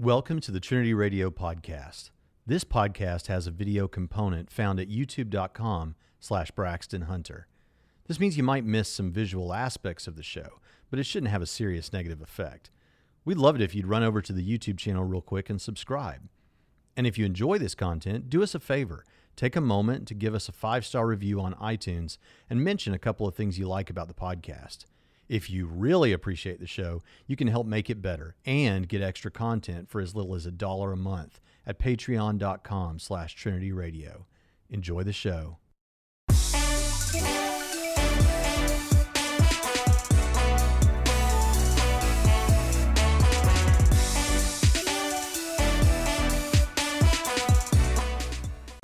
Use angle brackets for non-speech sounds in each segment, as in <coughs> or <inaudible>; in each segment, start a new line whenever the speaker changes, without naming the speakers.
Welcome to the Trinity Radio podcast. This podcast has a video component found at youtube.com slash Braxton Hunter. This means you might miss some visual aspects of the show, but it shouldn't have a serious negative effect. We'd love it if you'd run over to the YouTube channel real quick and subscribe. And if you enjoy this content, do us a favor. Take a moment to give us a five star review on iTunes and mention a couple of things you like about the podcast. If you really appreciate the show, you can help make it better and get extra content for as little as a dollar a month at patreon.com slash Trinity Radio. Enjoy the show.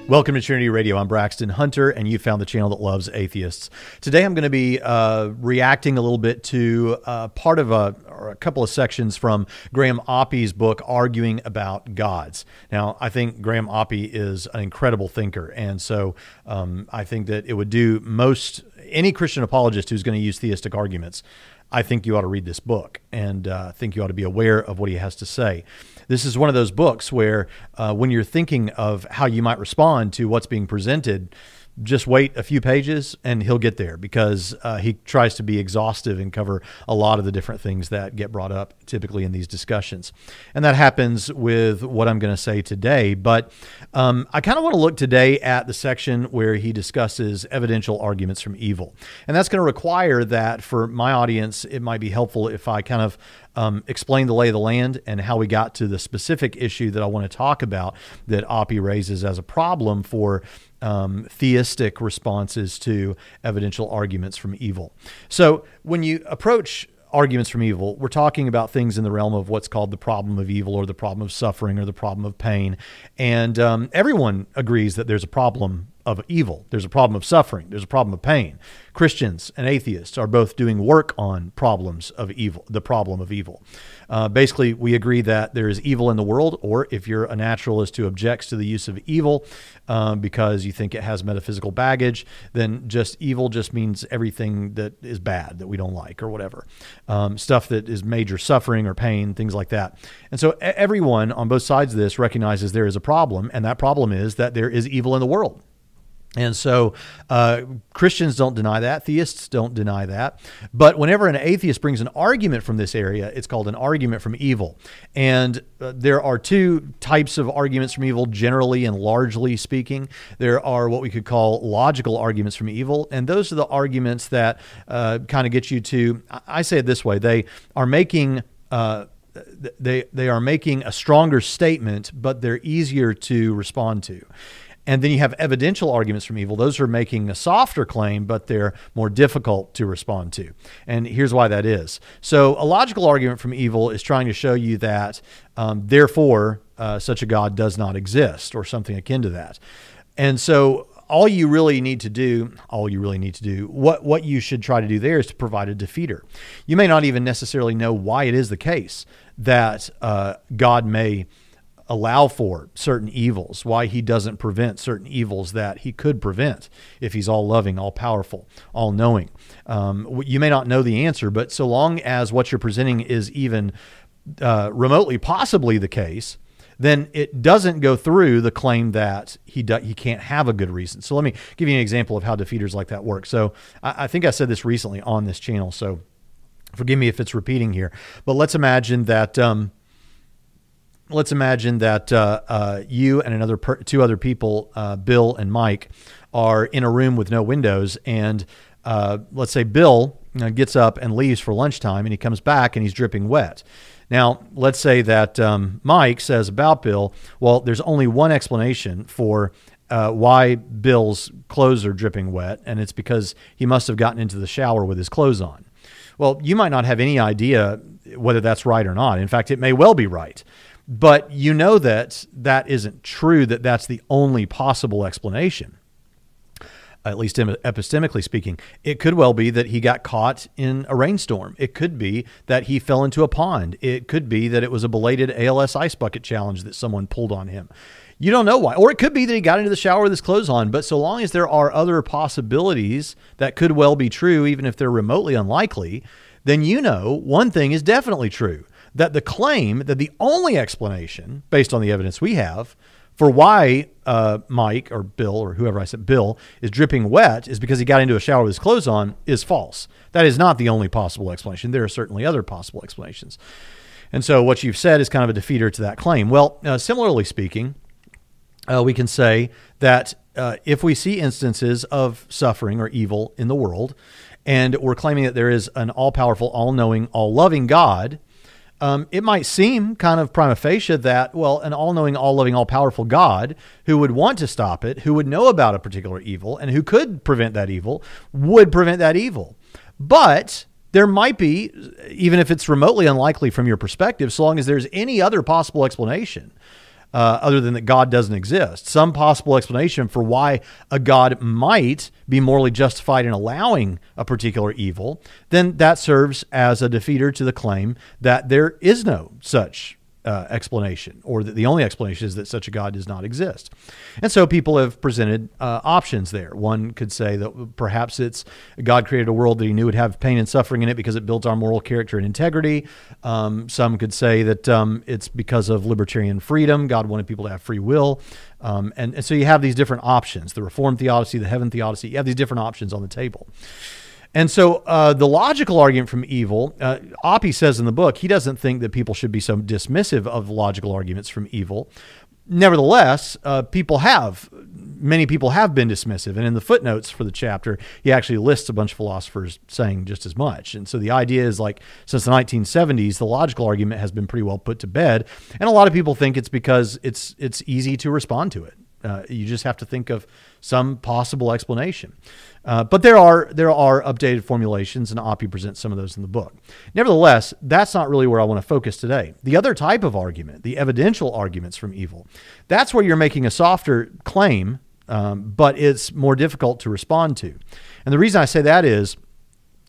Welcome to Trinity Radio. I'm Braxton Hunter, and you found the channel that loves atheists. Today, I'm going to be uh, reacting a little bit to uh, part of a, or a couple of sections from Graham Oppy's book, Arguing About Gods. Now, I think Graham Oppy is an incredible thinker, and so um, I think that it would do most any Christian apologist who's going to use theistic arguments. I think you ought to read this book and uh, think you ought to be aware of what he has to say. This is one of those books where, uh, when you're thinking of how you might respond to what's being presented, just wait a few pages and he'll get there because uh, he tries to be exhaustive and cover a lot of the different things that get brought up typically in these discussions. And that happens with what I'm going to say today. But um, I kind of want to look today at the section where he discusses evidential arguments from evil. And that's going to require that for my audience, it might be helpful if I kind of um, explain the lay of the land and how we got to the specific issue that I want to talk about that Oppy raises as a problem for um, theistic responses to evidential arguments from evil. So when you approach arguments from evil, we're talking about things in the realm of what's called the problem of evil or the problem of suffering or the problem of pain. And um, everyone agrees that there's a problem of evil. There's a problem of suffering. There's a problem of pain. Christians and atheists are both doing work on problems of evil, the problem of evil. Uh, basically, we agree that there is evil in the world, or if you're a naturalist who objects to the use of evil um, because you think it has metaphysical baggage, then just evil just means everything that is bad that we don't like or whatever. Um, stuff that is major suffering or pain, things like that. And so everyone on both sides of this recognizes there is a problem, and that problem is that there is evil in the world. And so uh, Christians don't deny that. Theists don't deny that. But whenever an atheist brings an argument from this area, it's called an argument from evil. And uh, there are two types of arguments from evil, generally and largely speaking. There are what we could call logical arguments from evil. And those are the arguments that uh, kind of get you to, I say it this way, they are making. Uh, they they are making a stronger statement, but they're easier to respond to. And then you have evidential arguments from evil. Those are making a softer claim, but they're more difficult to respond to. And here's why that is. So, a logical argument from evil is trying to show you that, um, therefore, uh, such a God does not exist, or something akin to that. And so, all you really need to do, all you really need to do, what, what you should try to do there is to provide a defeater. You may not even necessarily know why it is the case that uh, God may allow for certain evils, why he doesn't prevent certain evils that he could prevent if he's all loving, all powerful, all knowing. Um, you may not know the answer, but so long as what you're presenting is even uh, remotely possibly the case, then it doesn't go through the claim that he do, he can't have a good reason. So let me give you an example of how defeaters like that work. So I, I think I said this recently on this channel, so forgive me if it's repeating here. But let's imagine that um, let's imagine that uh, uh, you and another per- two other people, uh, Bill and Mike, are in a room with no windows, and uh, let's say Bill gets up and leaves for lunchtime, and he comes back and he's dripping wet. Now, let's say that um, Mike says about Bill, well, there's only one explanation for uh, why Bill's clothes are dripping wet, and it's because he must have gotten into the shower with his clothes on. Well, you might not have any idea whether that's right or not. In fact, it may well be right but you know that that isn't true that that's the only possible explanation at least epistemically speaking. It could well be that he got caught in a rainstorm. It could be that he fell into a pond. It could be that it was a belated ALS ice bucket challenge that someone pulled on him. You don't know why. Or it could be that he got into the shower with his clothes on. But so long as there are other possibilities that could well be true even if they're remotely unlikely then you know one thing is definitely true that the claim that the only explanation, based on the evidence we have, for why uh, Mike or Bill or whoever I said Bill is dripping wet is because he got into a shower with his clothes on is false. That is not the only possible explanation. There are certainly other possible explanations. And so what you've said is kind of a defeater to that claim. Well, uh, similarly speaking, uh, we can say that uh, if we see instances of suffering or evil in the world, and we're claiming that there is an all powerful, all knowing, all loving God, um, it might seem kind of prima facie that, well, an all knowing, all loving, all powerful God who would want to stop it, who would know about a particular evil, and who could prevent that evil, would prevent that evil. But there might be, even if it's remotely unlikely from your perspective, so long as there's any other possible explanation uh, other than that God doesn't exist. Some possible explanation for why a God might be morally justified in allowing a particular evil, then that serves as a defeater to the claim that there is no such uh, explanation, or that the only explanation is that such a God does not exist. And so people have presented uh, options there. One could say that perhaps it's God created a world that he knew would have pain and suffering in it because it builds our moral character and integrity. Um, some could say that um, it's because of libertarian freedom. God wanted people to have free will. Um, and, and so you have these different options the Reformed theodicy, the Heaven theodicy. You have these different options on the table. And so uh, the logical argument from evil, uh, Oppy says in the book, he doesn't think that people should be so dismissive of logical arguments from evil. Nevertheless, uh, people have, many people have been dismissive. And in the footnotes for the chapter, he actually lists a bunch of philosophers saying just as much. And so the idea is like, since the 1970s, the logical argument has been pretty well put to bed. And a lot of people think it's because it's, it's easy to respond to it. Uh, you just have to think of some possible explanation. Uh, but there are there are updated formulations, and Oppy presents some of those in the book. Nevertheless, that's not really where I want to focus today. The other type of argument, the evidential arguments from evil, that's where you're making a softer claim, um, but it's more difficult to respond to. And the reason I say that is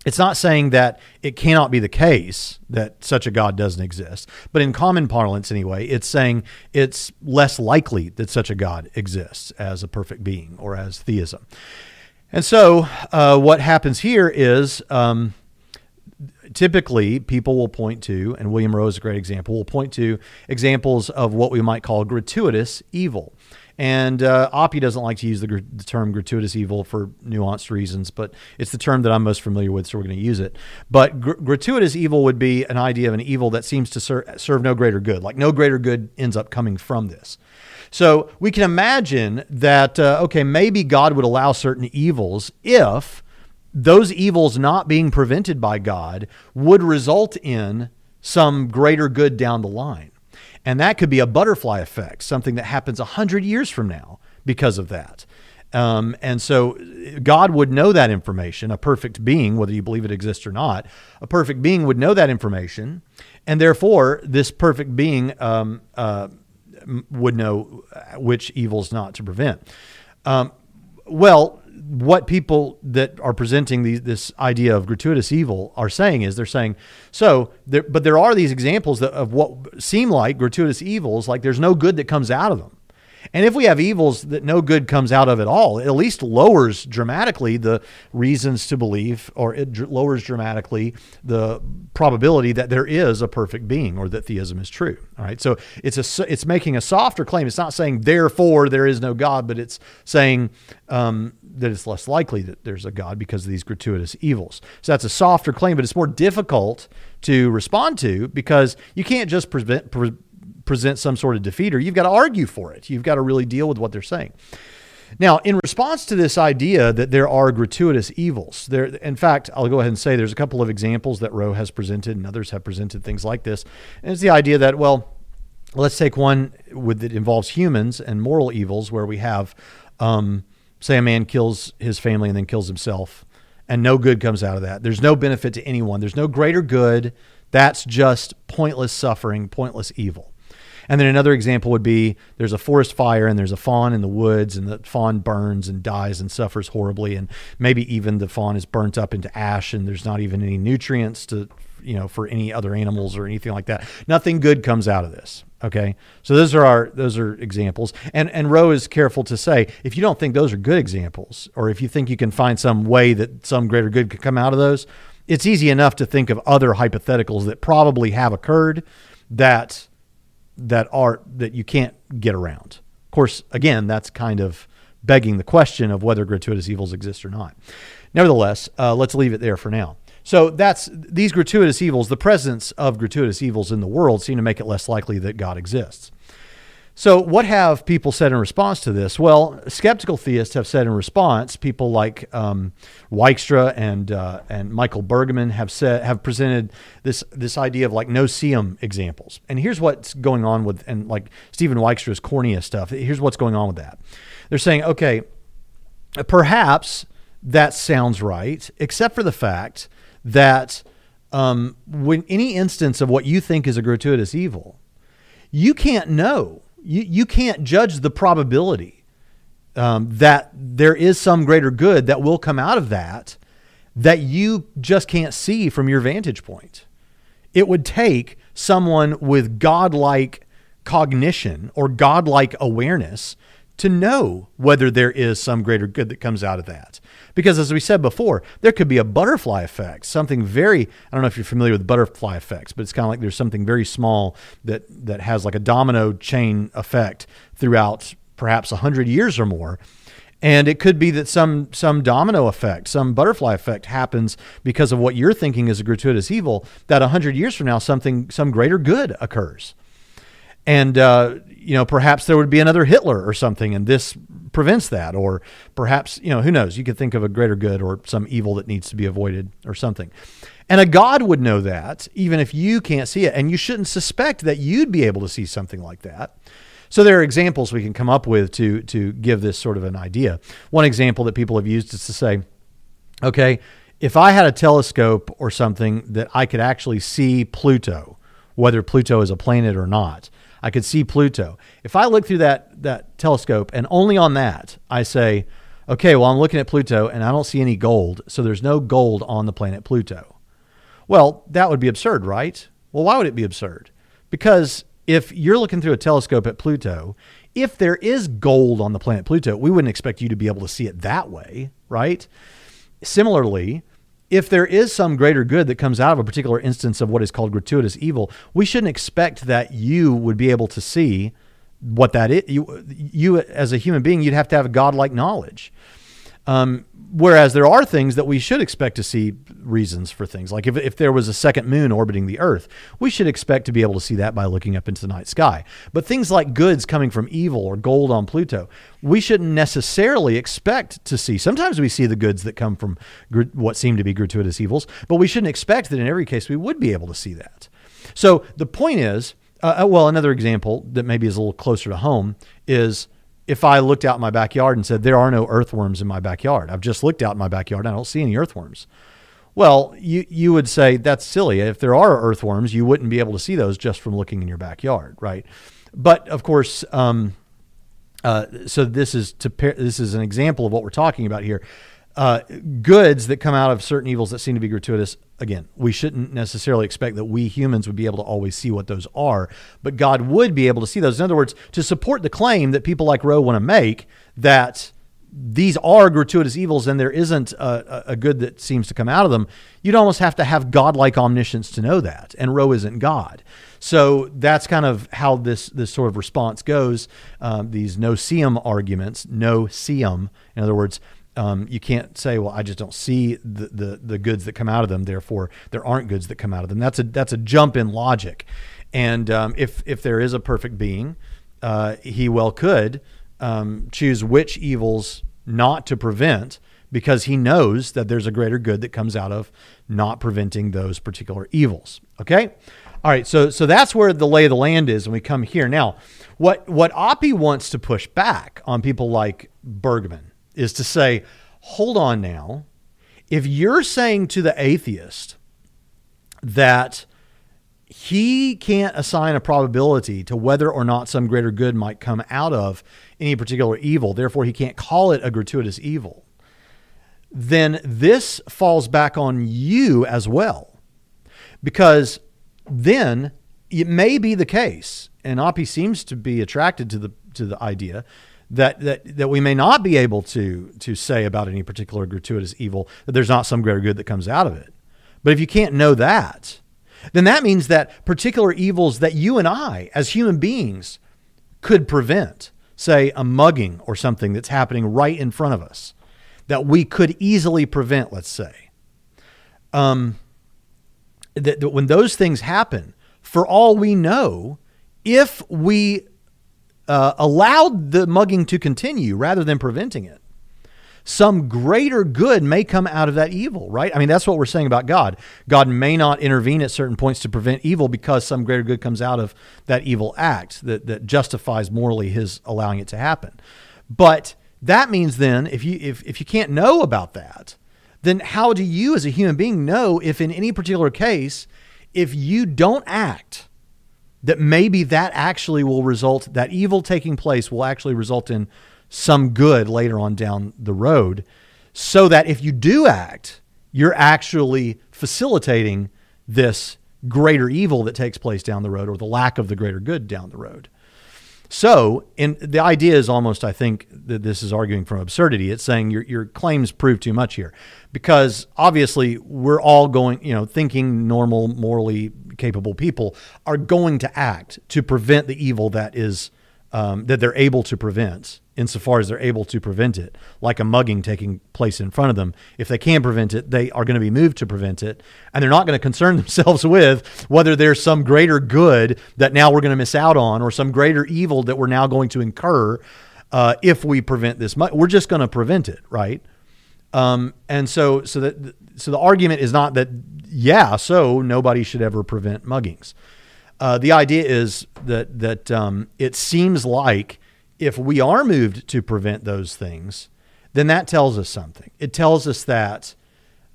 it's not saying that it cannot be the case that such a God doesn't exist, but in common parlance anyway, it's saying it's less likely that such a God exists as a perfect being or as theism. And so, uh, what happens here is um, typically people will point to, and William Rowe is a great example, will point to examples of what we might call gratuitous evil. And uh, Oppy doesn't like to use the, the, term gratuitous evil for nuanced reasons, but it's the term that I'm most familiar with, so we're going to use it. But gr- gratuitous evil would be an idea of an evil that seems to ser- serve no greater good, like no greater good ends up coming from this. So we can imagine that, uh, okay, maybe God would allow certain evils if those evils not being prevented by God would result in some greater good down the line. And that could be a butterfly effect, something that happens 100 years from now because of that. Um, and so God would know that information, a perfect being, whether you believe it exists or not, a perfect being would know that information. And therefore, this perfect being um, uh, would know which evils not to prevent. Um, well, what people that are presenting this idea of gratuitous evil are saying is they're saying so there, but there are these examples that, of what seem like gratuitous evils like there's no good that comes out of them and if we have evils that no good comes out of at all, it at least lowers dramatically the reasons to believe, or it dr- lowers dramatically the probability that there is a perfect being or that theism is true. All right. So it's a it's making a softer claim. It's not saying therefore there is no God, but it's saying um, that it's less likely that there's a God because of these gratuitous evils. So that's a softer claim, but it's more difficult to respond to because you can't just prevent. Pre- present some sort of defeater. You've got to argue for it. You've got to really deal with what they're saying. Now, in response to this idea that there are gratuitous evils, there, in fact, I'll go ahead and say there's a couple of examples that Rowe has presented and others have presented things like this. And it's the idea that, well, let's take one with, that involves humans and moral evils where we have, um, say, a man kills his family and then kills himself, and no good comes out of that. There's no benefit to anyone, there's no greater good. That's just pointless suffering, pointless evil. And then another example would be there's a forest fire and there's a fawn in the woods and the fawn burns and dies and suffers horribly and maybe even the fawn is burnt up into ash and there's not even any nutrients to you know for any other animals or anything like that. Nothing good comes out of this. Okay, so those are our those are examples, and and Rowe is careful to say if you don't think those are good examples, or if you think you can find some way that some greater good could come out of those, it's easy enough to think of other hypotheticals that probably have occurred that that are that you can't get around. Of course, again, that's kind of begging the question of whether gratuitous evils exist or not. Nevertheless, uh, let's leave it there for now. So that's these gratuitous evils, the presence of gratuitous evils in the world seem to make it less likely that God exists. So, what have people said in response to this? Well, skeptical theists have said in response. People like um, Wykstra and uh, and Michael Bergmann have said have presented this this idea of like no-see-um examples. And here's what's going on with and like Stephen Wykstra's cornea stuff. Here's what's going on with that. They're saying, okay, perhaps that sounds right, except for the fact that um, when any instance of what you think is a gratuitous evil, you can't know you, you can't judge the probability um, that there is some greater good that will come out of that that you just can't see from your vantage point. It would take someone with godlike cognition or godlike awareness to know whether there is some greater good that comes out of that. Because as we said before, there could be a butterfly effect, something very, I don't know if you're familiar with butterfly effects, but it's kind of like there's something very small that, that has like a domino chain effect throughout perhaps 100 years or more. And it could be that some some domino effect, some butterfly effect happens because of what you're thinking is a gratuitous evil. That hundred years from now, something some greater good occurs, and uh, you know perhaps there would be another Hitler or something, and this prevents that. Or perhaps, you know, who knows? You could think of a greater good or some evil that needs to be avoided or something. And a God would know that, even if you can't see it. And you shouldn't suspect that you'd be able to see something like that. So there are examples we can come up with to, to give this sort of an idea. One example that people have used is to say, okay, if I had a telescope or something that I could actually see Pluto, whether Pluto is a planet or not, I could see Pluto. If I look through that that telescope and only on that I say, okay, well I'm looking at Pluto and I don't see any gold, so there's no gold on the planet Pluto. Well, that would be absurd, right? Well, why would it be absurd? Because if you're looking through a telescope at Pluto, if there is gold on the planet Pluto, we wouldn't expect you to be able to see it that way, right? Similarly, if there is some greater good that comes out of a particular instance of what is called gratuitous evil, we shouldn't expect that you would be able to see what that is. You, you as a human being, you'd have to have a godlike knowledge. Um, whereas there are things that we should expect to see reasons for things. Like if, if there was a second moon orbiting the Earth, we should expect to be able to see that by looking up into the night sky. But things like goods coming from evil or gold on Pluto, we shouldn't necessarily expect to see. Sometimes we see the goods that come from gr- what seem to be gratuitous evils, but we shouldn't expect that in every case we would be able to see that. So the point is, uh, uh well, another example that maybe is a little closer to home is if I looked out my backyard and said, There are no earthworms in my backyard, I've just looked out in my backyard and I don't see any earthworms. Well, you, you would say that's silly. If there are earthworms, you wouldn't be able to see those just from looking in your backyard, right? But of course, um, uh, so this is to this is an example of what we're talking about here uh, goods that come out of certain evils that seem to be gratuitous, again, we shouldn't necessarily expect that we humans would be able to always see what those are, but God would be able to see those. In other words, to support the claim that people like Rowe want to make that these are gratuitous evils and there isn't a, a, good that seems to come out of them, you'd almost have to have godlike omniscience to know that. And Rowe isn't God. So that's kind of how this, this sort of response goes. Um, these no-see-um arguments, no-see-um, in other words, um, you can't say, well, I just don't see the, the, the goods that come out of them. Therefore, there aren't goods that come out of them. That's a that's a jump in logic. And um, if if there is a perfect being, uh, he well could um, choose which evils not to prevent because he knows that there's a greater good that comes out of not preventing those particular evils. Okay. All right, so so that's where the lay of the land is, and we come here now. What what Oppy wants to push back on people like Bergmann is to say, hold on now. If you're saying to the atheist that he can't assign a probability to whether or not some greater good might come out of any particular evil, therefore he can't call it a gratuitous evil, then this falls back on you as well. Because then it may be the case, and Oppy seems to be attracted to the to the idea that, that, that we may not be able to, to say about any particular gratuitous evil that there's not some greater good that comes out of it. But if you can't know that, then that means that particular evils that you and I, as human beings, could prevent, say a mugging or something that's happening right in front of us, that we could easily prevent, let's say. Um, that, that when those things happen, for all we know, if we uh, allowed the mugging to continue rather than preventing it, some greater good may come out of that evil, right? I mean, that's what we're saying about God. God may not intervene at certain points to prevent evil because some greater good comes out of that evil act that, that justifies morally his allowing it to happen. But that means then if you if, if you can't know about that, then how do you as a human being know if in any particular case, if you don't act, that maybe that actually will result, that evil taking place will actually result in some good later on down the road, so that if you do act, you're actually facilitating this greater evil that takes place down the road or the lack of the greater good down the road. So, and the idea is almost, I think, that this is arguing from absurdity. It's saying your, your claims prove too much here because obviously we're all going, you know, thinking normal, morally capable people are going to act to prevent the evil that is, um, that they're able to prevent insofar as they're able to prevent it, like a mugging taking place in front of them. If they can prevent it, they are going to be moved to prevent it. And they're not going to concern <laughs> themselves with whether there's some greater good that now we're going to miss out on or some greater evil that we're now going to incur uh, if we prevent this. We're just going to prevent it, right? Um, and so, so that, so the argument is not that, yeah, so nobody should ever prevent muggings. Uh, the idea is that that um, it seems like if we are moved to prevent those things, then that tells us something. It tells us that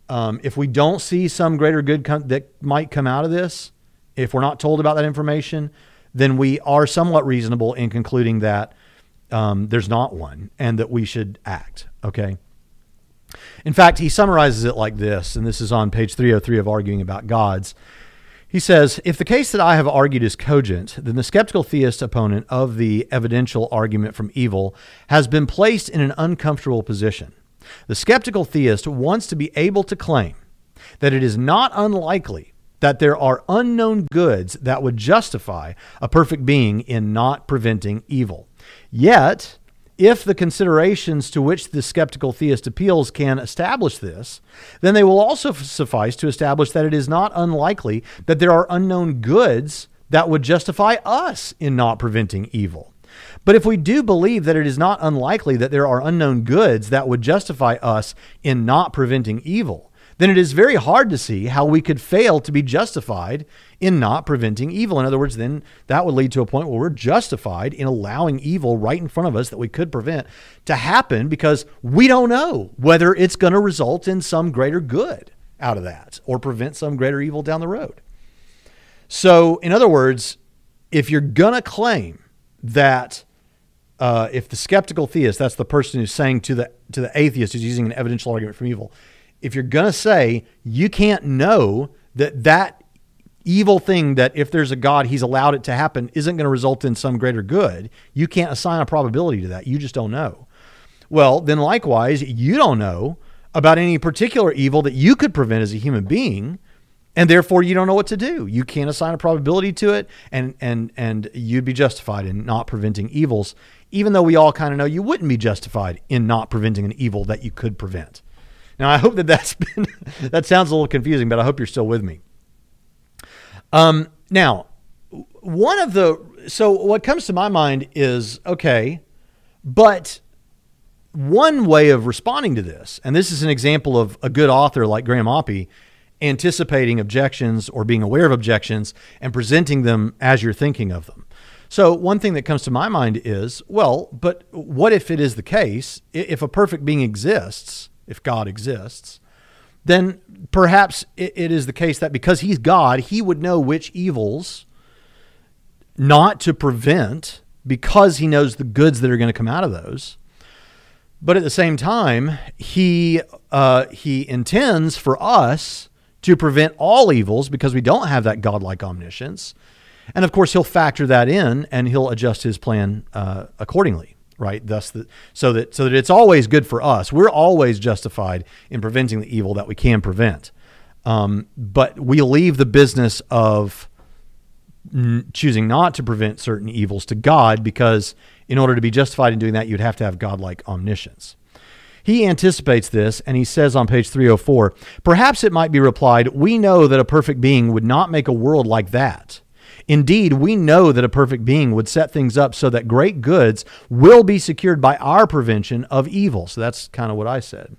um, if we don't see some greater good com- that might come out of this, if we're not told about that information, then we are somewhat reasonable in concluding that um, there's not one and that we should act. Okay. In fact, he summarizes it like this, and this is on page 303 of Arguing About Gods. He says, if the case that I have argued is cogent, then the skeptical theist opponent of the evidential argument from evil has been placed in an uncomfortable position. The skeptical theist wants to be able to claim that it is not unlikely that there are unknown goods that would justify a perfect being in not preventing evil. Yet, if the considerations to which the skeptical theist appeals can establish this, then they will also suffice to establish that it is not unlikely that there are unknown goods that would justify us in not preventing evil. But if we do believe that it is not unlikely that there are unknown goods that would justify us in not preventing evil, then it is very hard to see how we could fail to be justified in not preventing evil. In other words, then that would lead to a point where we're justified in allowing evil right in front of us that we could prevent to happen because we don't know whether it's going to result in some greater good out of that or prevent some greater evil down the road. So, in other words, if you're going to claim that uh, if the skeptical theist, that's the person who's saying to the to the atheist who's using an evidential argument from evil, if you're going to say you can't know that that evil thing that if there's a God, he's allowed it to happen, isn't going to result in some greater good, you can't assign a probability to that. You just don't know. Well, then likewise, you don't know about any particular evil that you could prevent as a human being and therefore you don't know what to do. You can't assign a probability to it, and and and you'd be justified in not preventing evils, even though we all kind of know you wouldn't be justified in not preventing an evil that you could prevent. Now, I hope that that's <laughs> been, that sounds a little confusing, but I hope you're still with me. Um, now, one of the, so what comes to my mind is okay, but one way of responding to this, and this is an example of a good author like Graham Oppy anticipating objections or being aware of objections and presenting them as you're thinking of them. So, one thing that comes to my mind is well, but what if it is the case, if a perfect being exists, if God exists, then perhaps it, it is the case that because he's God, he would know which evils not to prevent because he knows the goods that are going to come out of those. But at the same time, he uh, he intends for us to prevent all evils because we don't have that godlike omniscience, and of course he'll factor that in and he'll adjust his plan uh, accordingly right? Thus, the, so that so that it's always good for us. We're always justified in preventing the evil that we can prevent. Um, but we leave the business of n- choosing not to prevent certain evils to God because, in order to be justified in doing that, you'd have to have godlike omniscience. He anticipates this and he says on page 304 Perhaps it might be replied, We know that a perfect being would not make a world like that. Indeed, we know that a perfect being would set things up so that great goods will be secured by our prevention of evil. So that's kind of what I said.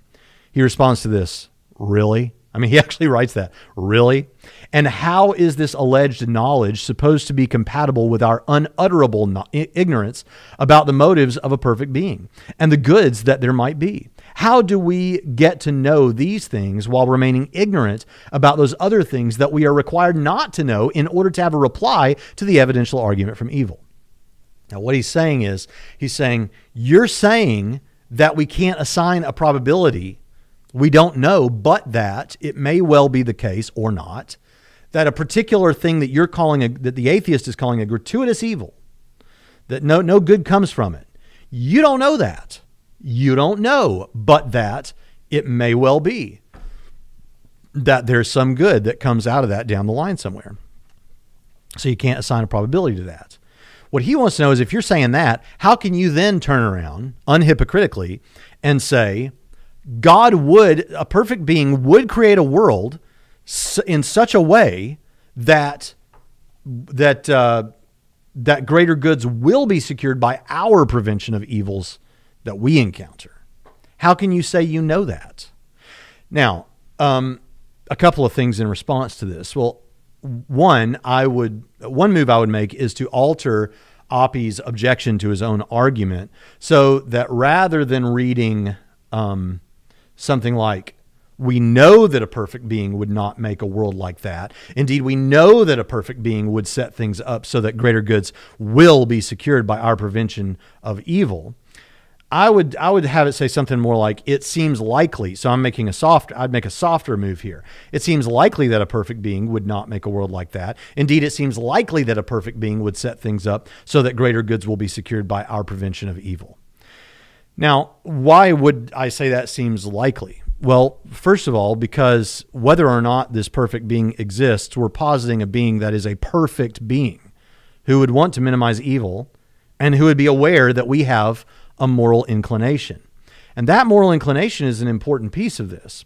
He responds to this Really? I mean, <laughs> he actually writes that. Really? And how is this alleged knowledge supposed to be compatible with our unutterable no- ignorance about the motives of a perfect being and the goods that there might be? How do we get to know these things while remaining ignorant about those other things that we are required not to know in order to have a reply to the evidential argument from evil? Now, what he's saying is, he's saying, You're saying that we can't assign a probability. We don't know, but that it may well be the case or not that a particular thing that you're calling a, that the atheist is calling a gratuitous evil, that no no good comes from it. You don't know that. You don't know, but that it may well be that there's some good that comes out of that down the line somewhere. So you can't assign a probability to that. What he wants to know is if you're saying that, how can you then turn around unhypocritically and say, God would, a perfect being would create a world in such a way that that uh, that greater goods will be secured by our prevention of evils that we encounter. How can you say you know that? Now, um, a couple of things in response to this. Well, one, I would one move I would make is to alter Oppy's objection to his own argument, so that rather than reading um, something like we know that a perfect being would not make a world like that. Indeed, we know that a perfect being would set things up so that greater goods will be secured by our prevention of evil. I would I would have it say something more like it seems likely. So I'm making a soft I'd make a softer move here. It seems likely that a perfect being would not make a world like that. Indeed, it seems likely that a perfect being would set things up so that greater goods will be secured by our prevention of evil. Now, why would I say that seems likely? Well, first of all, because whether or not this perfect being exists, we're positing a being that is a perfect being who would want to minimize evil and who would be aware that we have a moral inclination. And that moral inclination is an important piece of this.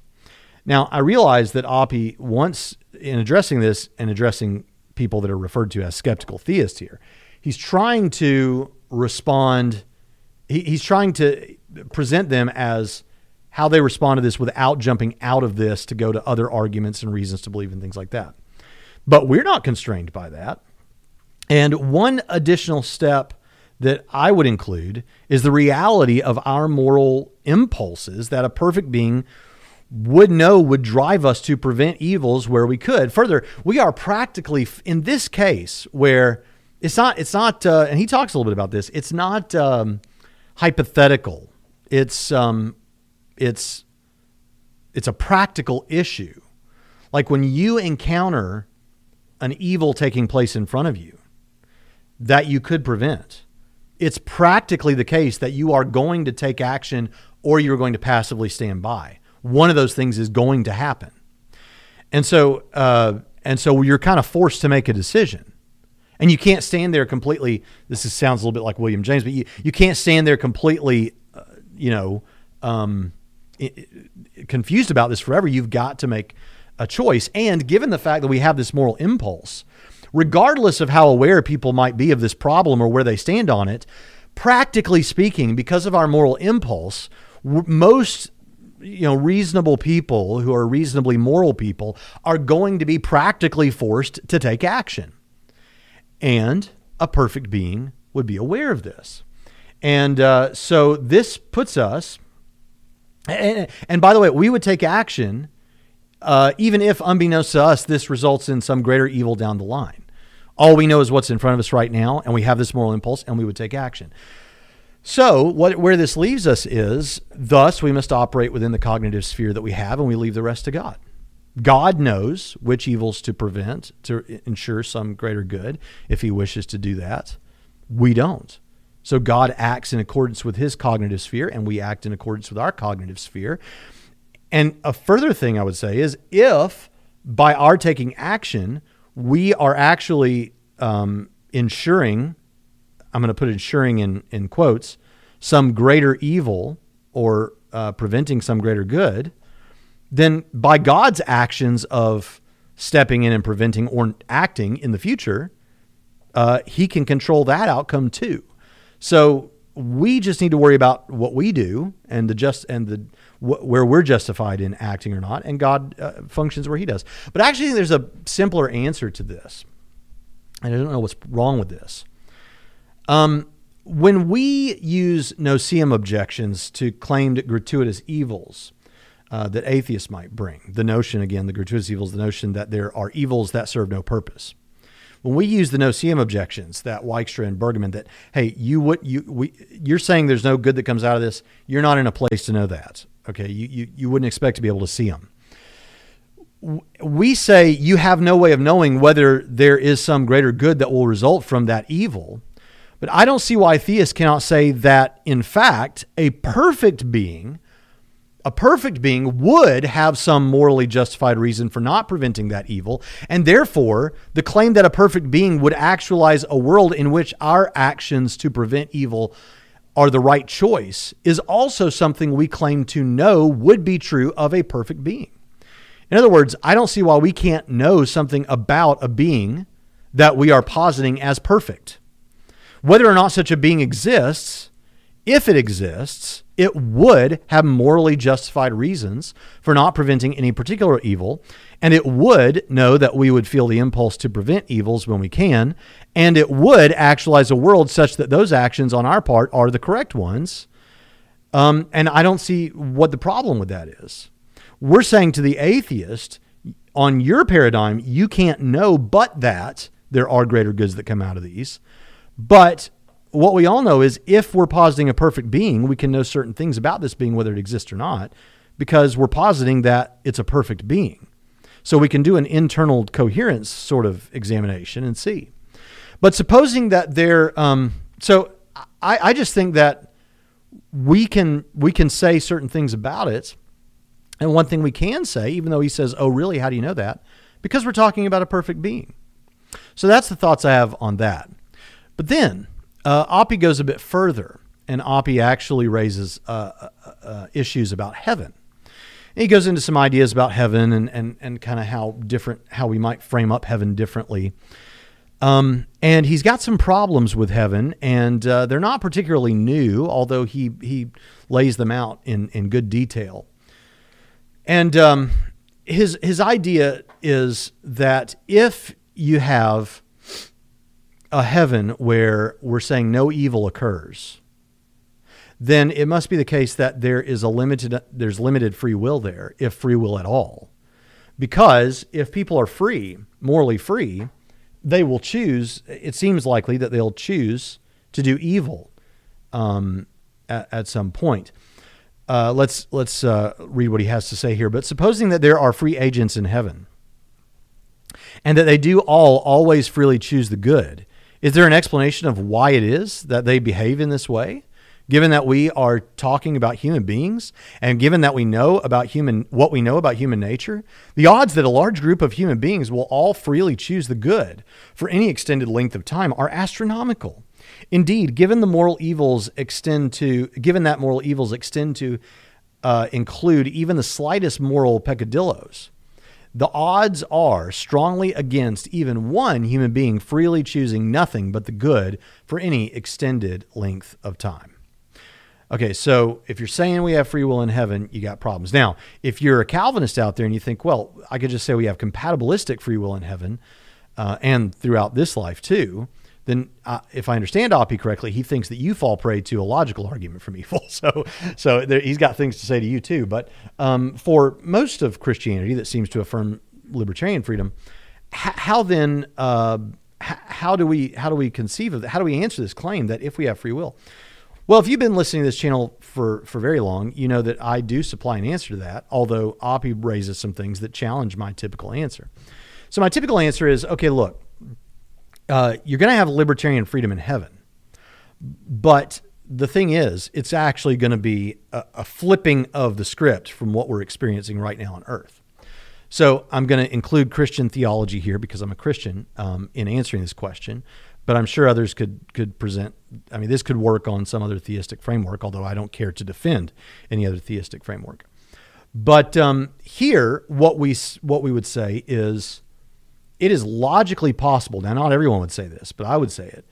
Now, I realize that Oppy once, in addressing this and addressing people that are referred to as skeptical theists here, he's trying to respond, he, he's trying to present them as how they respond to this without jumping out of this to go to other arguments and reasons to believe in things like that. But we're not constrained by that. And one additional step that I would include is the reality of our moral impulses that a perfect being would know would drive us to prevent evils where we could. Further, we are practically in this case where it's not it's not uh, and he talks a little bit about this. It's not um, hypothetical. It's um, it's it's a practical issue. Like when you encounter an evil taking place in front of you that you could prevent it's practically the case that you are going to take action or you're going to passively stand by. One of those things is going to happen. And so, uh, and so you're kind of forced to make a decision. And you can't stand there completely. This is, sounds a little bit like William James, but you, you can't stand there completely, uh, you know, um, confused about this forever. You've got to make a choice. And given the fact that we have this moral impulse, regardless of how aware people might be of this problem or where they stand on it, practically speaking, because of our moral impulse, most you know reasonable people who are reasonably moral people are going to be practically forced to take action. And a perfect being would be aware of this. And uh, so this puts us, and, and by the way, we would take action uh, even if unbeknownst to us, this results in some greater evil down the line. All we know is what's in front of us right now, and we have this moral impulse, and we would take action. So, what, where this leaves us is, thus, we must operate within the cognitive sphere that we have, and we leave the rest to God. God knows which evils to prevent to ensure some greater good if he wishes to do that. We don't. So God acts in accordance with his cognitive sphere, and we act in accordance with our cognitive sphere. And a further thing I would say is if by our taking action, we are actually um, ensuring, I'm going to put ensuring in, in quotes, some greater evil or uh, preventing some greater good, then by God's actions of stepping in and preventing or acting in the future, uh, He can control that outcome too. So we just need to worry about what we do and the just and the wh- where we're justified in acting or not, and God uh, functions where He does. But actually, there's a simpler answer to this, and I don't know what's wrong with this. Um, when we use no-see-um objections to claimed gratuitous evils uh, that atheists might bring, the notion again, the gratuitous evils, the notion that there are evils that serve no purpose. When we use the no-see-um objections, that Wykstra and Bergmann, that hey, you would you we you're saying there's no good that comes out of this. You're not in a place to know that. Okay, you you, you wouldn't expect to be able to see them we say you have no way of knowing whether there is some greater good that will result from that evil. But I don't see why theists cannot say that, in fact, a perfect being, a perfect being would have some morally justified reason for not preventing that evil. And therefore, the claim that a perfect being would actualize a world in which our actions to prevent evil are the right choice is also something we claim to know would be true of a perfect being. In other words, I don't see why we can't know something about a being that we are positing as perfect. Whether or not such a being exists, if it exists, it would have morally justified reasons for not preventing any particular evil, and it would know that we would feel the impulse to prevent evils when we can, and it would actualize a world such that those actions on our part are the correct ones. Um, and I don't see what the problem with that is. We're saying to the atheist, on your paradigm, you can't know but that there are greater goods that come out of these. But what we all know is if we're positing a perfect being, we can know certain things about this being, whether it exists or not, because we're positing that it's a perfect being. So we can do an internal coherence sort of examination and see. But supposing that there, um, so I, I just think that we can we can say certain things about it. And one thing we can say, even though he says, "Oh, really? How do you know that?" Because we're talking about a perfect being. So that's the thoughts I have on that. But then uh, Oppy goes a bit further, and Oppy actually raises uh, uh, uh, issues about heaven. He goes into some ideas about heaven and, and, and kind of how different, how we might frame up heaven differently. Um, and he's got some problems with heaven, and uh, they're not particularly new, although he he lays them out in in good detail. And um, his his idea is that if you have a heaven where we're saying no evil occurs, then it must be the case that there is a limited there's limited free will there, if free will at all. Because if people are free, morally free, they will choose. It seems likely that they'll choose to do evil um, at, at, some point. Uh, let's let's uh, read what he has to say here. But supposing that there are free agents in heaven, and that they do all always freely choose the good, is there an explanation of why it is that they behave in this way? Given that we are talking about human beings and given that we know about human what we know about human nature, the odds that a large group of human beings will all freely choose the good for any extended length of time are astronomical. Indeed, given the moral evils extend to given that moral evils extend to uh, include even the slightest moral peccadillos, the odds are strongly against even one human being freely choosing nothing but the good for any extended length of time. Okay, so if you're saying we have free will in heaven, you got problems. Now, if you're a Calvinist out there and you think, well, I could just say we have compatibilistic free will in heaven uh, and throughout this life too, then uh, if I understand Oppy correctly, he thinks that you fall prey to a logical argument from <laughs> evil. So, so there, he's got things to say to you too. But um, for most of Christianity that seems to affirm libertarian freedom, h- how then? Uh, h- how do we how do we conceive of that? How do we answer this claim that if we have free will? Well, if you've been listening to this channel for, for very long, you know that I do supply an answer to that, although Oppy raises some things that challenge my typical answer. So, my typical answer is okay, look, uh, you're going to have libertarian freedom in heaven. But the thing is, it's actually going to be a, a, flipping of the script from what we're experiencing right now on earth. So I'm going to include Christian theology here because I'm a Christian um, in answering this question. But I'm sure others could could present. I mean, this could work on some other theistic framework, although I don't care to defend any other theistic framework. But um, here, what we what we would say is, it is logically possible. Now, not everyone would say this, but I would say it.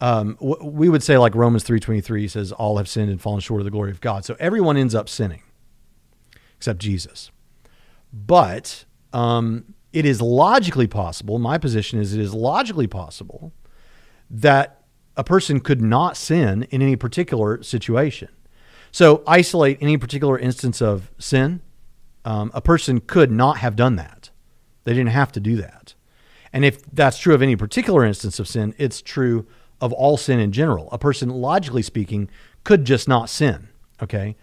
Um, we would say, like Romans three twenty three says, all have sinned and fallen short of the glory of God. So everyone ends up sinning, except Jesus. But um, it is logically possible. My position is, it is logically possible that a person could not sin in any particular situation. So, isolate any particular instance of sin. Um, a person could not have done that. They didn't have to do that. And if that's true of any particular instance of sin, it's true of all sin in general. A person, logically speaking, could just not sin. Okay.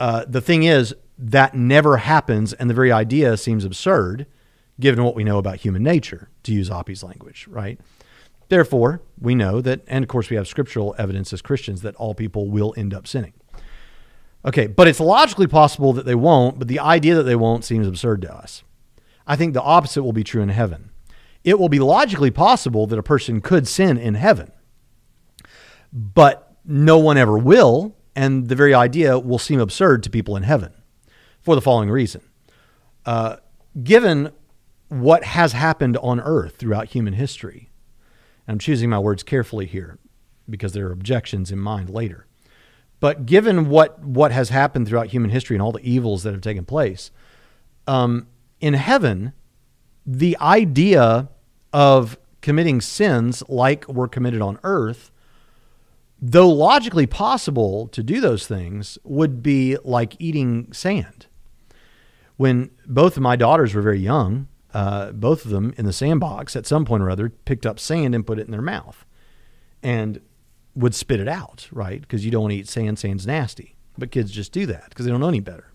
Uh, the thing is, that never happens, and the very idea seems absurd given what we know about human nature, to use Oppy's language, right? Therefore, we know that, and of course, we have scriptural evidence as Christians that all people will end up sinning. Okay, but it's logically possible that they won't, but the idea that they won't seems absurd to us. I think the opposite will be true in heaven. It will be logically possible that a person could sin in heaven, but no one ever will, and the very idea will seem absurd to people in heaven for the following reason. Uh, given what has happened on earth throughout human history, I'm choosing my words carefully here because there are objections in mind later. But given what what has happened throughout human history and all the evils that have taken place, um, in heaven, the idea of committing sins like were committed on earth, though logically possible to do those things, would be like eating sand. When both of my daughters were very young, uh, both of them in the sandbox at some point or other picked up sand and put it in their mouth. And would spit it out, right? Because you don't want to eat sand. Sand's nasty. But kids just do that because they don't know any better.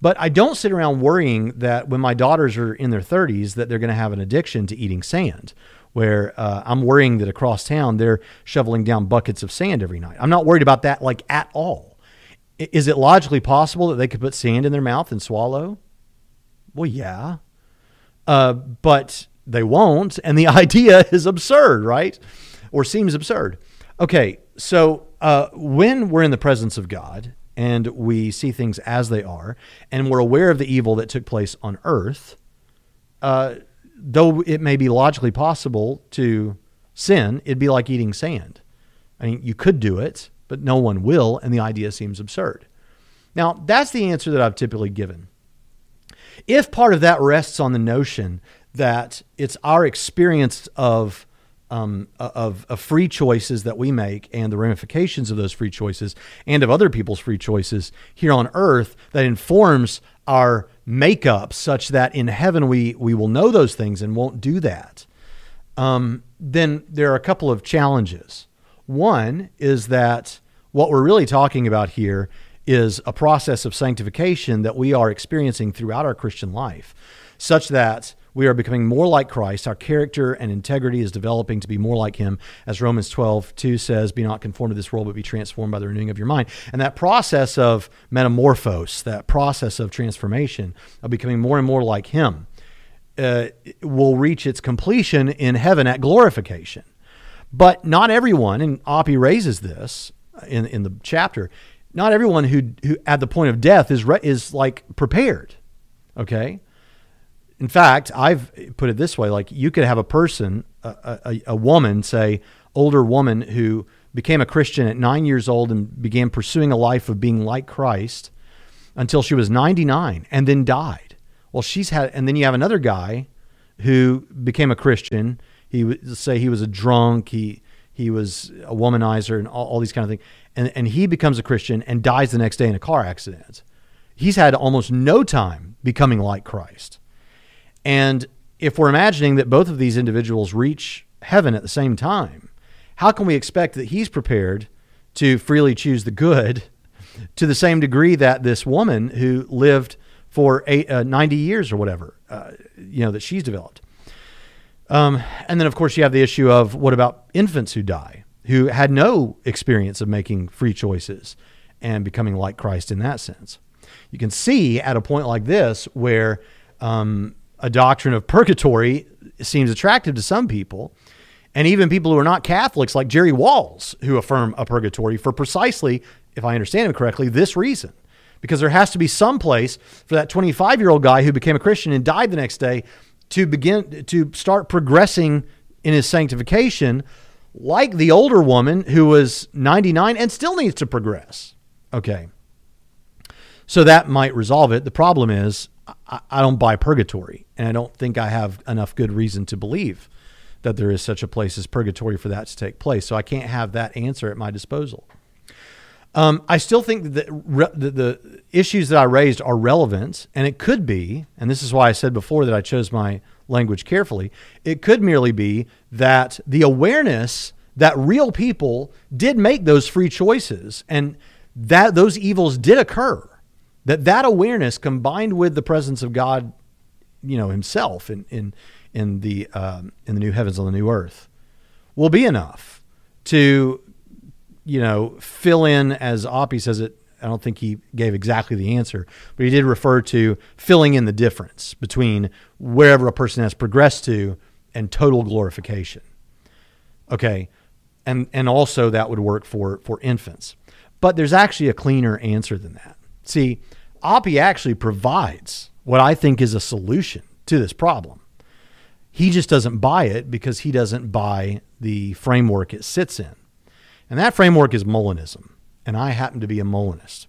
But I don't sit around worrying that when my daughters are in their 30s that they're going to have an addiction to eating sand. Where uh, I'm worrying that across town they're shoveling down buckets of sand every night. I'm not worried about that like at all. Is it logically possible that they could put sand in their mouth and swallow? Well, yeah. Uh, but they won't. And the <laughs> idea is absurd, right? Or seems absurd. Okay, so uh, when we're in the presence of God and we see things as they are, and we're aware of the evil that took place on earth, uh, though it may be logically possible to sin, it'd be like eating sand. I mean, you could do it, but no one will, and the idea seems absurd. Now, that's the answer that I've typically given. If part of that rests on the notion that it's our experience of um, of, of free choices that we make and the ramifications of those free choices and of other people's free choices here on earth that informs our makeup such that in heaven we, we will know those things and won't do that, um, then there are a couple of challenges. One is that what we're really talking about here is a process of sanctification that we are experiencing throughout our Christian life, such that we are becoming more like Christ. Our character and integrity is developing to be more like Him. As Romans 12, 2 says, Be not conformed to this world, but be transformed by the renewing of your mind. And that process of metamorphose, that process of transformation, of becoming more and more like Him, uh, will reach its completion in heaven at glorification. But not everyone, and Oppy raises this in, in the chapter, not everyone who, who at the point of death is, re- is like prepared. Okay? In fact, I've put it this way: like you could have a person, a, a, a, woman, say, older woman who became a Christian at nine years old and began pursuing a life of being like Christ until she was 99 and then died. Well, she's had, and then you have another guy who became a Christian. He would say he was a drunk. He he was a womanizer and all, all these kind of things. And and he becomes a Christian and dies the next day in a car accident. He's had almost no time becoming like Christ. And if we're imagining that both of these individuals reach heaven at the same time, how can we expect that he's prepared to freely choose the good to the same degree that this woman who lived for eight, uh, 90 years or whatever, uh, you know, that she's developed? Um, and then, of course, you have the issue of what about infants who die, who had no experience of making free choices and becoming like Christ in that sense. You can see at a point like this where um, a doctrine of purgatory seems attractive to some people, and even people who are not Catholics, like Jerry Walls, who affirm a purgatory for precisely, if I understand him correctly, this reason. Because there has to be some place for that 25 year old guy who became a Christian and died the next day to begin to start progressing in his sanctification, like the older woman who was 99 and still needs to progress. Okay. So that might resolve it. The problem is, I, don't buy purgatory, and I don't think I have enough good reason to believe that there is such a place as purgatory for that to take place. So I can't have that answer at my disposal. Um, I still think that re- the, the issues that I raised are relevant, and it could be, and this is why I said before that I chose my language carefully. It could merely be that the awareness that real people did make those free choices, and that those evils did occur that that awareness combined with the presence of God, you know, Himself in in in the um, in the new heavens and the new earth, will be enough to, you know, fill in as Oppy says it. I don't think he gave exactly the answer, but he did refer to filling in the difference between wherever a person has progressed to and total glorification. Okay, and and also that would work for for infants, but there's actually a cleaner answer than that. See, Oppy actually provides what I think is a solution to this problem. He just doesn't buy it because he doesn't buy the framework it sits in. And that framework is Molinism. And I happen to be a Molinist.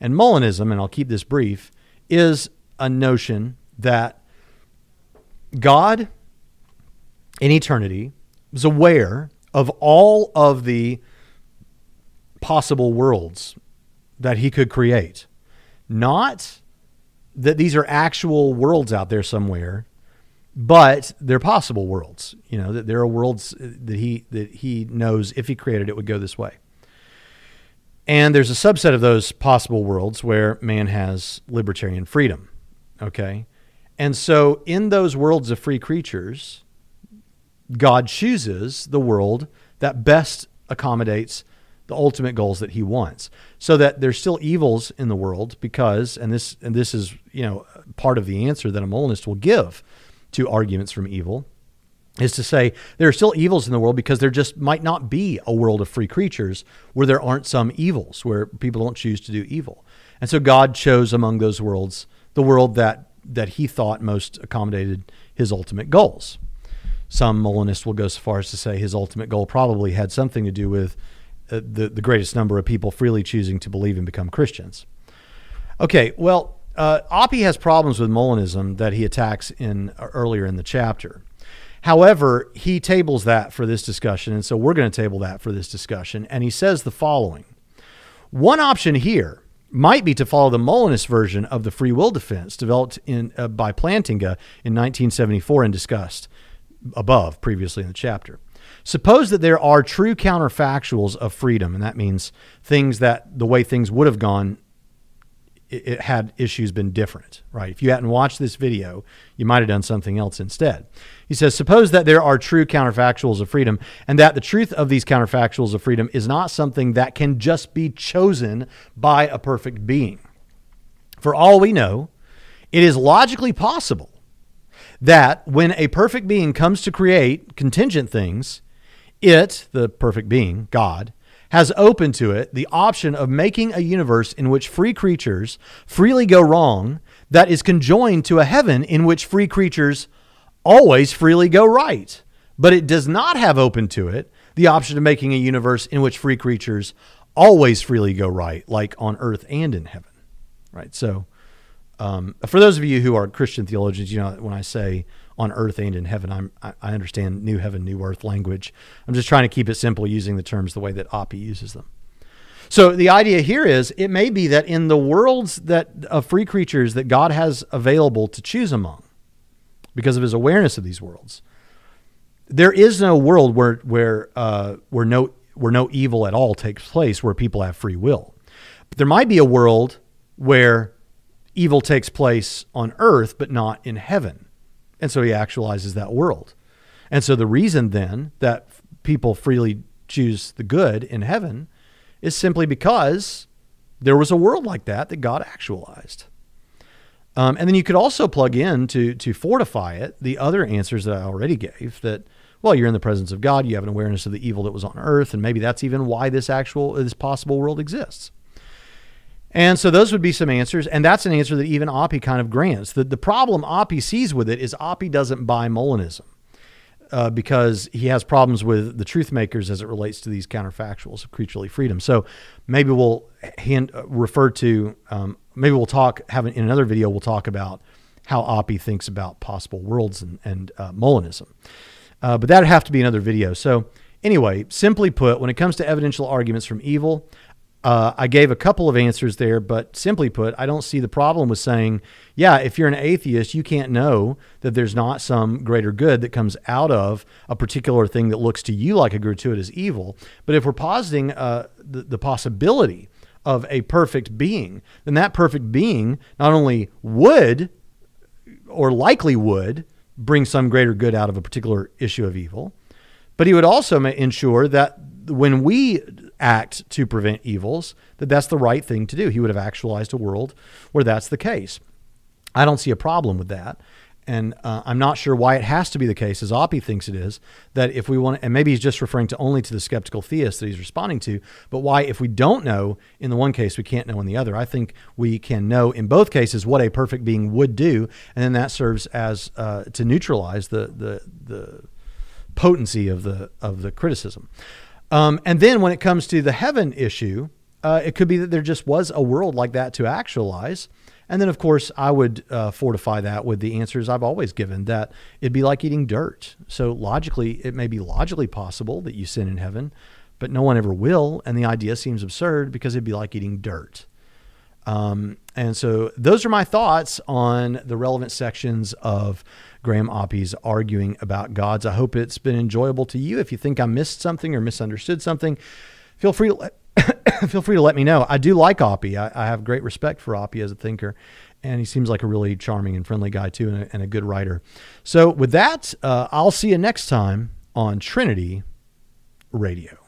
And Molinism, and I'll keep this brief, is a notion that God in eternity was aware of all of the possible worlds that he could create. Not that these are actual worlds out there somewhere, but they're possible worlds. You know, that there are worlds uh, that he that he knows if he created it would go this way. And there's a subset of those possible worlds where man has libertarian freedom. Okay. And so in those worlds of free creatures, God chooses the world that best accommodates the ultimate goals that he wants. So that there's still evils in the world because and this and this is you know part of the answer that a molinist will give to arguments from evil is to say there are still evils in the world because there just might not be a world of free creatures where there aren't some evils where people don't choose to do evil. And so god chose among those worlds the world that that he thought most accommodated his ultimate goals. Some molinists will go so far as to say his ultimate goal probably had something to do with uh, the, the greatest number of people freely choosing to believe and become Christians. Okay, well, uh, Oppy has problems with Molinism that he attacks in uh, earlier in the chapter. However, he tables that for this discussion, and so we're going to table that for this discussion. And he says the following One option here might be to follow the Molinist version of the free will defense developed in, uh, by Plantinga in 1974 and discussed above previously in the chapter. Suppose that there are true counterfactuals of freedom, and that means things that the way things would have gone it, it had issues been different, right? If you hadn't watched this video, you might have done something else instead. He says, suppose that there are true counterfactuals of freedom, and that the truth of these counterfactuals of freedom is not something that can just be chosen by a perfect being. For all we know, it is logically possible that when a perfect being comes to create contingent things, it, the perfect being, God, has open to it the option of making a universe in which free creatures freely go wrong that is conjoined to a heaven in which free creatures always freely go right. But it does not have open to it the option of making a universe in which free creatures always freely go right, like on earth and in heaven. Right? So, um, for those of you who are Christian theologians, you know, when I say on earth and in heaven. I'm, I understand new heaven, new earth language. I'm just trying to keep it simple using the terms the way that Oppy uses them. So the idea here is it may be that in the worlds that of free creatures that God has available to choose among, because of his awareness of these worlds, there is no world where where uh, where no where no evil at all takes place, where people have free will. But there might be a world where evil takes place on earth, but not in heaven. And so he actualizes that world. And so the reason then that people freely choose the good in heaven is simply because there was a world like that that God actualized. Um, and then you could also plug in to to fortify it the other answers that I already gave that well you're in the presence of God you have an awareness of the evil that was on earth and maybe that's even why this actual this possible world exists. And so those would be some answers and that's an answer that even Oppy kind of grants. The the problem Oppy sees with it is Oppy doesn't buy Molinism. Uh, because he has problems with the truth makers as it relates to these counterfactuals of creaturely freedom. So maybe we'll hand, uh, refer to um, maybe we'll talk have an, in another video we'll talk about how Oppy thinks about possible worlds and, and uh, Molinism. Uh, but that'd have to be another video. So anyway, simply put, when it comes to evidential arguments from evil, uh, I gave a couple of answers there, but simply put, I don't see the problem with saying, yeah, if you're an atheist, you can't know that there's not some greater good that comes out of a particular thing that looks to you like a gratuitous evil. But if we're positing uh, the, the possibility of a perfect being, then that perfect being not only would or likely would bring some greater good out of a particular issue of evil, but he would also ensure that when we act to prevent evils, that that's the right thing to do. He would have actualized a world where that's the case. I don't see a problem with that. And uh, I'm not sure why it has to be the case, as Oppy thinks it is, that if we want, and maybe he's just referring to only to the skeptical theist that he's responding to, but why, if we don't know in the one case, we can't know in the other. I think we can know in both cases what a perfect being would do, and then that serves as uh, to neutralize the the the potency of the of the criticism. Um, and then when it comes to the heaven issue, uh, it could be that there just was a world like that to actualize. And then, of course, I would uh, fortify that with the answers I've always given that it'd be like eating dirt. So, logically, it may be logically possible that you sin in heaven, but no one ever will. And the idea seems absurd because it'd be like eating dirt. Um, and so, those are my thoughts on the relevant sections of Graham Oppy's arguing about gods. I hope it's been enjoyable to you. If you think I missed something or misunderstood something, feel free to let <coughs> feel free to let me know. I do like Oppy. I, I, have great respect for Oppy as a thinker, and he seems like a really charming and friendly guy too, and a, and a good writer. So with that, uh, I'll see you next time on Trinity Radio.